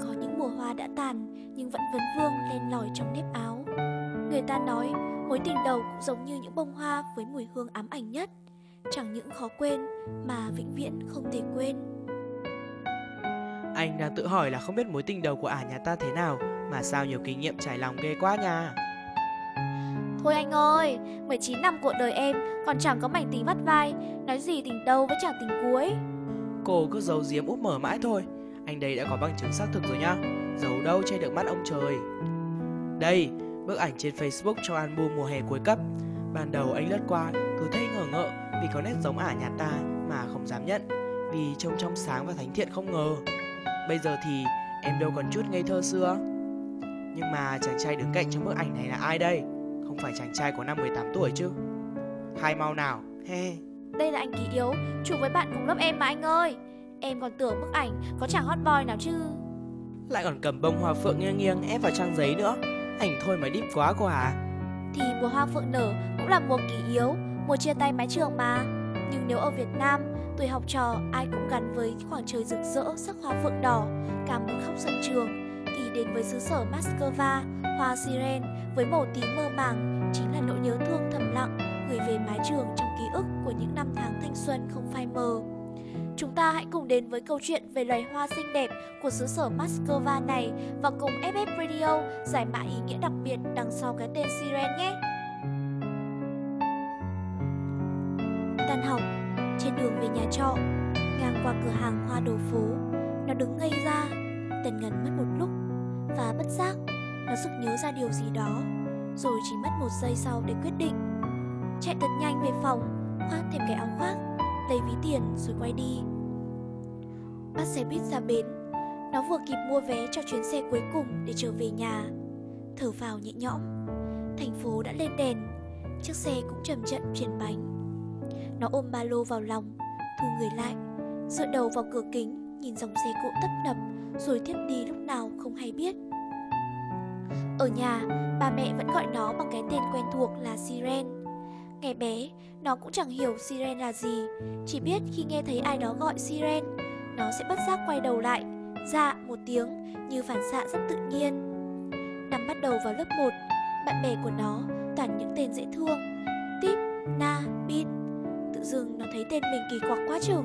Có những mùa hoa đã tàn, nhưng vẫn vấn vương lên lỏi trong nếp áo. Người ta nói, mối tình đầu cũng giống như những bông hoa với mùi hương ám ảnh nhất. Chẳng những khó quên, mà vĩnh viễn không thể quên. Anh đang tự hỏi là không biết mối tình đầu của ả nhà ta thế nào, Mà sao nhiều kinh nghiệm trải lòng ghê quá nha Thôi anh ơi, 19 năm cuộc đời em còn chẳng có mảnh tình vắt vai, nói gì tình đầu với chẳng tình cuối. Cô cứ giấu giếm úp mở mãi thôi. Anh đây đã có bằng chứng xác thực rồi nhá. Giấu đâu che được mắt ông trời. Đây, bức ảnh trên Facebook trong album mùa hè cuối cấp. Ban đầu anh lướt qua cứ thấy ngờ ngợ Vì có nét giống ả nhà ta mà không dám nhận Vì trông trong sáng và thánh thiện không ngờ. Bây giờ thì em đâu còn chút ngây thơ xưa. Nhưng mà chàng trai đứng cạnh trong bức ảnh này là ai đây? Không phải chàng trai có năm 18 tuổi chứ Khai mau nào, he Đây là anh Kỳ Yếu, chụp với bạn cùng lớp em mà anh ơi. Em còn tưởng bức ảnh có chẳng hot boy nào chứ. Lại còn cầm bông hoa phượng nghiêng nghiêng ép vào trang giấy nữa Ảnh thôi mà deep quá cô à Thì mùa hoa phượng nở cũng là mùa Kỳ Yếu, mùa chia tay mái trường mà. Nhưng nếu ở Việt Nam, tuổi học trò ai cũng gắn với khoảng trời rực rỡ sắc hoa phượng đỏ, cả muốn khóc sân trường, thì đến với xứ sở Moscow, hoa siren với màu tím mơ màng chính là nỗi nhớ thương thầm lặng gửi về mái trường trong ký ức của những năm tháng thanh xuân không phai mờ. Chúng ta hãy cùng đến với câu chuyện về loài hoa xinh đẹp của xứ sở Moscow này và cùng FF Radio giải mã ý nghĩa đặc biệt đằng sau cái tên Siren nhé. Tan học, trên đường về nhà trọ, ngang qua cửa hàng hoa đồ phố, nó đứng ngây ra, tần ngần mất một lúc và bất giác nó sực nhớ ra điều gì đó, rồi chỉ mất một giây sau để quyết định. Chạy thật nhanh về phòng, khoác thêm cái áo khoác, lấy ví tiền rồi quay đi. Bắt xe buýt ra bến, nó vừa kịp mua vé cho chuyến xe cuối cùng để trở về nhà. Thở vào nhẹ nhõm, thành phố đã lên đèn, chiếc xe cũng chậm chậm chuyển bánh. Nó ôm ba lô vào lòng, thu người lại, dựa đầu vào cửa kính, nhìn dòng xe cộ tấp nập, rồi thiếp đi lúc nào không hay biết. Ở nhà, ba mẹ vẫn gọi nó bằng cái tên quen thuộc là Siren. Ngày bé, nó cũng chẳng hiểu Siren là gì, chỉ biết khi nghe thấy ai đó gọi Siren, nó sẽ bất giác quay đầu lại, dạ một tiếng như phản xạ rất tự nhiên. Năm bắt đầu vào lớp 1, bạn bè của nó toàn những tên dễ thương, Tip, Na, Bin. Tự dưng nó thấy tên mình kỳ quặc quá chừng.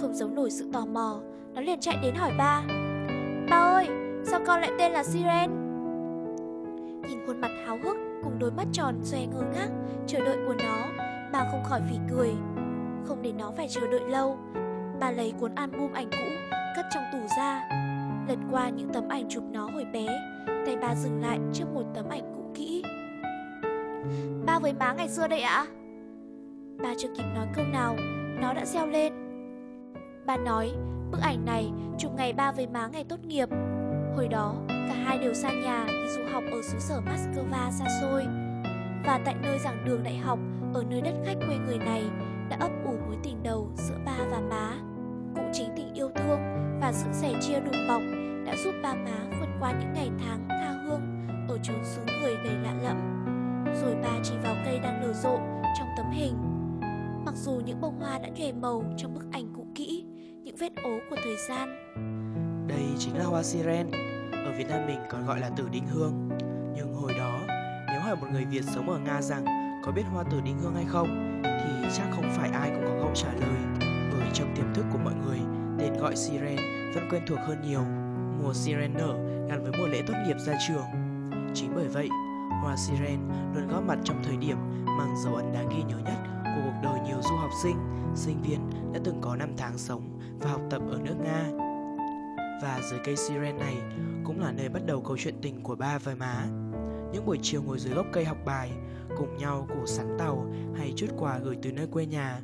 Không giấu nổi sự tò mò, nó liền chạy đến hỏi ba. Ba ơi, sao con lại tên là Siren? Nhìn khuôn mặt háo hức cùng đôi mắt tròn xoe ngơ ngác chờ đợi của nó, bà không khỏi phỉ cười. Không để nó phải chờ đợi lâu, bà lấy cuốn album ảnh cũ cất trong tủ ra, lật qua những tấm ảnh chụp nó hồi bé, tay bà dừng lại trước một tấm ảnh cũ kỹ. Ba với má ngày xưa đây ạ? Bà chưa kịp nói câu nào, nó đã reo lên. Bà nói, bức ảnh này chụp ngày ba với má ngày tốt nghiệp. Hồi đó, cả hai đều xa nhà đi du học ở xứ sở Moscow xa xôi. Và tại nơi giảng đường đại học, ở nơi đất khách quê người này, đã ấp ủ mối tình đầu giữa ba và má. Cũng chính tình yêu thương và sự sẻ chia đùm bọc đã giúp ba má vượt qua những ngày tháng tha hương ở chốn xứ người đầy lạ lẫm. Rồi ba chỉ vào cây đang nở rộ trong tấm hình. Mặc dù những bông hoa đã nhòe màu trong bức ảnh cũ kỹ, những vết ố của thời gian, đây chính là hoa siren. Ở Việt Nam mình còn gọi là tử đinh hương. Nhưng hồi đó, Nếu hỏi một người Việt sống ở Nga rằng có biết hoa tử đinh hương hay không, thì chắc không phải ai cũng có câu trả lời. Bởi trong tiềm thức của mọi người, tên gọi siren vẫn quen thuộc hơn nhiều. Mùa siren nở gắn với mùa lễ tốt nghiệp ra trường. Chính bởi vậy, hoa siren luôn góp mặt trong thời điểm mang dấu ấn đáng ghi nhớ nhất của cuộc đời nhiều du học sinh sinh viên đã từng có năm tháng sống và học tập ở nước nga và dưới cây siren này cũng là nơi bắt đầu câu chuyện tình của ba và má những buổi chiều ngồi dưới gốc cây học bài cùng nhau củ sắn tàu hay chút quà gửi từ nơi quê nhà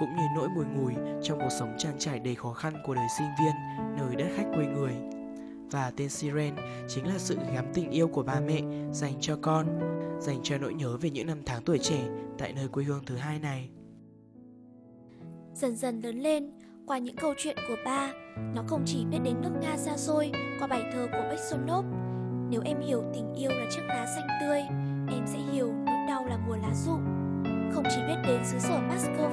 cũng như nỗi bùi ngùi trong cuộc sống trang trải đầy khó khăn của đời sinh viên nơi đất khách quê người và tên Siren chính là sự gắm tình yêu của ba mẹ dành cho con, dành cho nỗi nhớ về những năm tháng tuổi trẻ tại nơi quê hương thứ hai này. Dần dần lớn lên, qua những câu chuyện của ba, nó không chỉ biết đến nước Nga xa xôi qua bài thơ của Bechsonov. Nếu em hiểu tình yêu là chiếc lá xanh tươi, em sẽ hiểu nỗi đau là mùa lá rụng. Không chỉ biết đến xứ sở Moscow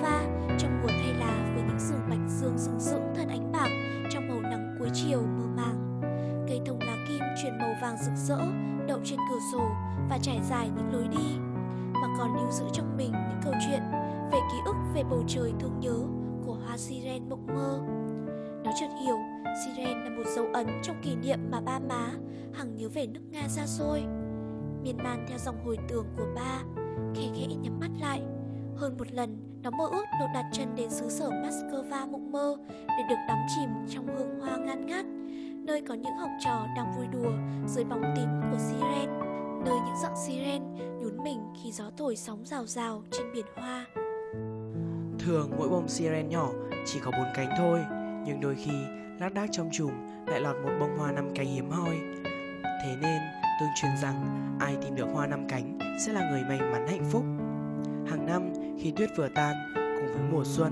trong mùa thay lá với những rừng bạch dương rừng rững thân ánh bạc trong màu nắng cuối chiều mơ màng. Cây thông lá kim chuyển màu vàng rực rỡ, đậu trên cửa sổ và trải dài những lối đi, mà còn lưu giữ trong mình những câu chuyện về ký ức về bầu trời thương nhớ hoa siren mộng mơ. Nó chợt hiểu siren là một dấu ấn trong kỷ niệm mà ba má hằng nhớ về nước Nga xa xôi. Miên man theo dòng hồi tưởng của ba, khẽ khẽ nhắm mắt lại. Hơn một lần, nó mơ ước được đặt chân đến xứ sở Moscow mộng mơ để được đắm chìm trong hương hoa ngan ngát, nơi có những học trò đang vui đùa dưới bóng tím của siren, nơi những giọng siren nhún mình khi gió thổi sóng rào rào trên biển hoa. Thường mỗi bông siren nhỏ chỉ có bốn cánh thôi, nhưng đôi khi lác đác trong chùm lại lọt một bông hoa năm cánh hiếm hoi. Thế nên tương truyền rằng ai tìm được hoa năm cánh sẽ là người may mắn hạnh phúc. Hàng năm khi tuyết vừa tan cùng với mùa xuân,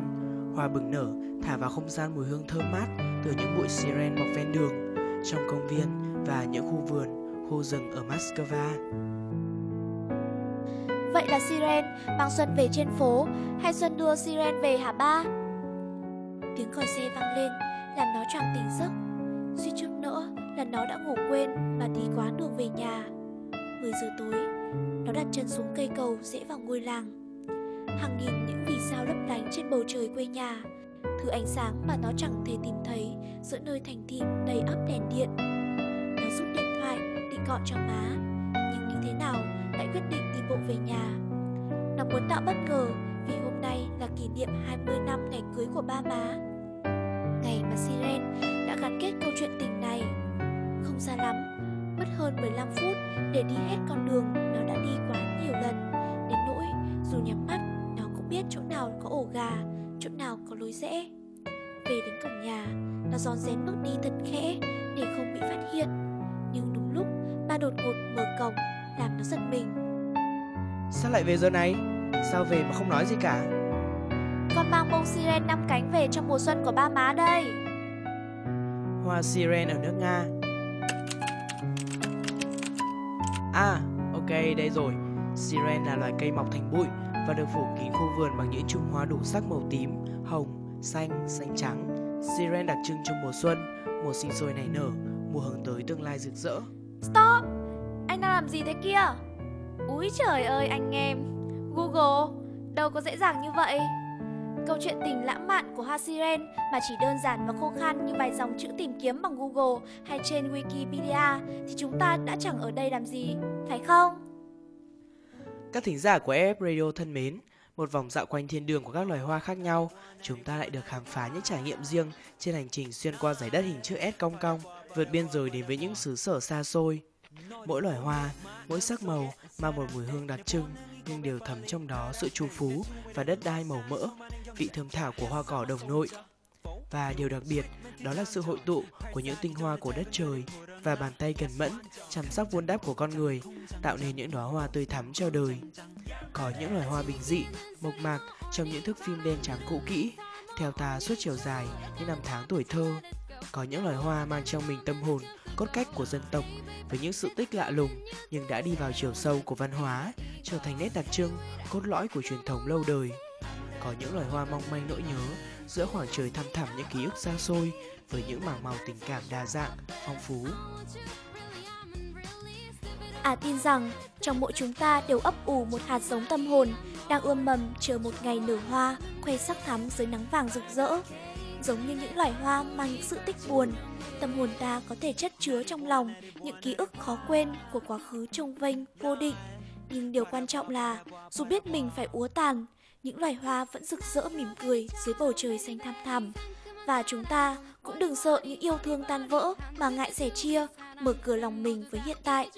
hoa bừng nở thả vào không gian mùi hương thơm mát từ những bụi siren mọc ven đường, trong công viên và những khu vườn, khu rừng ở Moscow. Vậy là Siren mang Xuân về trên phố hay Xuân đưa Siren về hả ba? Tiếng còi xe vang lên làm nó choàng tỉnh giấc. Suy chút nữa là nó đã ngủ quên mà đi quá đường về nhà. 10 giờ tối, nó đặt chân xuống cây cầu dễ vào ngôi làng. Hàng nghìn những vì sao lấp lánh trên bầu trời quê nhà, thứ ánh sáng mà nó chẳng thể tìm thấy giữa nơi thành thị đầy ắp đèn điện. Nó rút điện thoại định gọi cho má, nhưng như thế nào lại quyết định đi về nhà. Nó muốn tạo bất ngờ vì hôm nay là kỷ niệm 20 năm ngày cưới của ba má. Ngày mà Siren đã gắn kết câu chuyện tình này. Không xa lắm, mất hơn 15 phút để đi hết con đường nó đã đi quá nhiều lần. Đến nỗi dù nhắm mắt, nó cũng biết chỗ nào có ổ gà, chỗ nào có lối rẽ. Về đến cổng nhà, nó giòn rén bước đi thật khẽ để không bị phát hiện. Nhưng đúng lúc ba đột ngột mở cổng làm nó giật mình. Sao lại về giờ này? Sao về mà không nói gì cả? Con mang bông siren năm cánh về trong mùa xuân của ba má đây. Hoa siren ở nước Nga. À, ok, đây rồi. Siren là loài cây mọc thành bụi và được phủ kín khu vườn bằng những chùm hoa đủ sắc màu tím, hồng, xanh, xanh trắng. Siren đặc trưng trong mùa xuân, mùa sinh sôi nảy nở, mùa hướng tới tương lai rực rỡ. Stop! Anh đang làm gì thế kia? Úi trời ơi anh em! Google, đâu có dễ dàng như vậy. Câu chuyện tình lãng mạn của hoa siren mà chỉ đơn giản và khô khan như vài dòng chữ tìm kiếm bằng Google hay trên Wikipedia thì chúng ta đã chẳng ở đây làm gì, phải không? Các thính giả của EF Radio thân mến, một vòng dạo quanh thiên đường của các loài hoa khác nhau, chúng ta lại được khám phá những trải nghiệm riêng trên hành trình xuyên qua giải đất hình chữ S cong cong, vượt biên giới đến với những xứ sở xa xôi. Mỗi loài hoa, mỗi sắc màu mang một mùi hương đặc trưng, nhưng đều thấm trong đó sự trù phú và đất đai màu mỡ, vị thơm thảo của hoa cỏ đồng nội. Và điều đặc biệt đó là sự hội tụ của những tinh hoa của đất trời và bàn tay cần mẫn, chăm sóc vun đắp của con người, tạo nên những đóa hoa tươi thắm cho đời. Có những loài hoa bình dị, mộc mạc trong những thước phim đen trắng cũ kỹ, theo ta suốt chiều dài những năm tháng tuổi thơ. Có những loài hoa mang trong mình tâm hồn, cốt cách của dân tộc với những sự tích lạ lùng nhưng đã đi vào chiều sâu của văn hóa, trở thành nét đặc trưng, cốt lõi của truyền thống lâu đời. Có những loài hoa mong manh nỗi nhớ giữa khoảng trời thăm thẳm những ký ức xa xôi với những mảng màu tình cảm đa dạng, phong phú. À tin rằng trong mỗi chúng ta đều ấp ủ một hạt giống tâm hồn đang ươm mầm chờ một ngày nở hoa, khoe sắc thắm dưới nắng vàng rực rỡ. Giống như những loài hoa mang những sự tích buồn, tâm hồn ta có thể chất chứa trong lòng những ký ức khó quên của quá khứ trông vênh, vô định. Nhưng điều quan trọng là, dù biết mình phải úa tàn, những loài hoa vẫn rực rỡ mỉm cười dưới bầu trời xanh thăm thẳm. Và chúng ta cũng đừng sợ những yêu thương tan vỡ mà ngại sẻ chia, mở cửa lòng mình với hiện tại.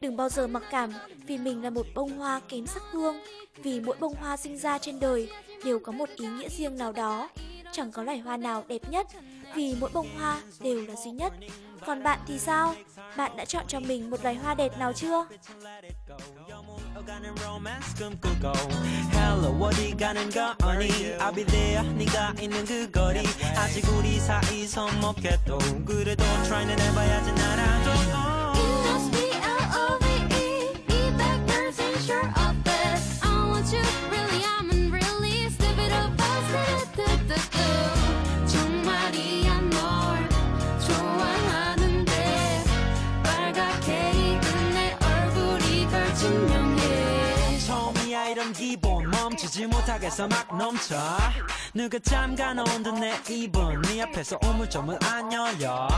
Đừng bao giờ mặc cảm vì mình là một bông hoa kém sắc hương, vì mỗi bông hoa sinh ra trên đời đều có một ý nghĩa riêng nào đó chẳng có loài hoa nào đẹp nhất vì mỗi bông hoa đều là duy nhất. Còn bạn thì sao? Bạn đã chọn cho mình một loài hoa đẹp nào chưa? It must be L-O-V-E Be back there, sure of 멈추지 못하겠어. 막 넘쳐. 누가 잠가 놓은 듯 내 입은 네 앞에서 우물점을 안 열려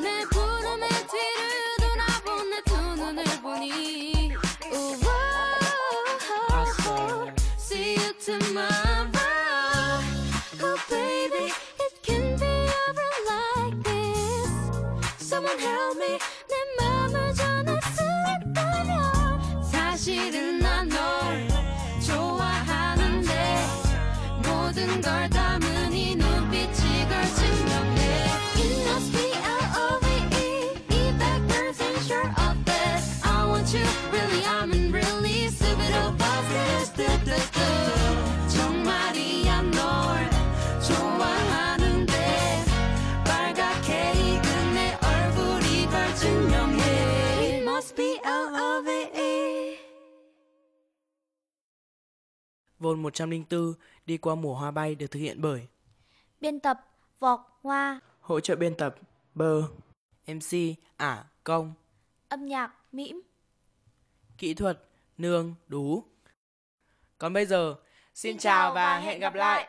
내 구름의 뒤를 돌아본 내 두 눈을 보니. See you tomorrow. Oh baby It can be ever like this. Someone help me. 내 맘을 전할 수 있다면 사실은 Vôn 104 đi qua mùa hoa bay được thực hiện bởi Biên tập Vọc Hoa. Hỗ trợ biên tập Bơ. MC Ả Công. Âm nhạc Mĩm. Kỹ thuật Nương Đú. Còn bây giờ Xin chào và hẹn gặp lại